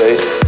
faith.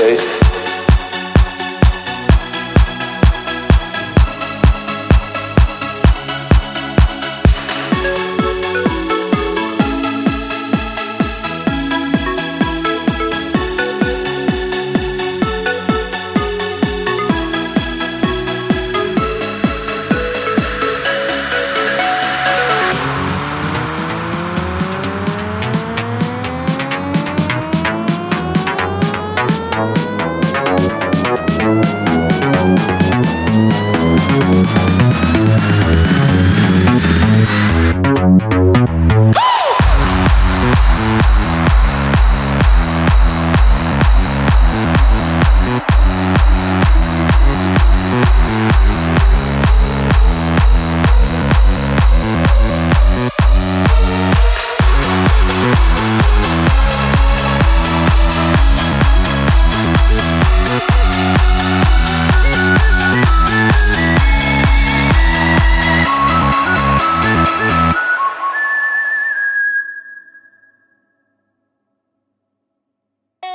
Okay?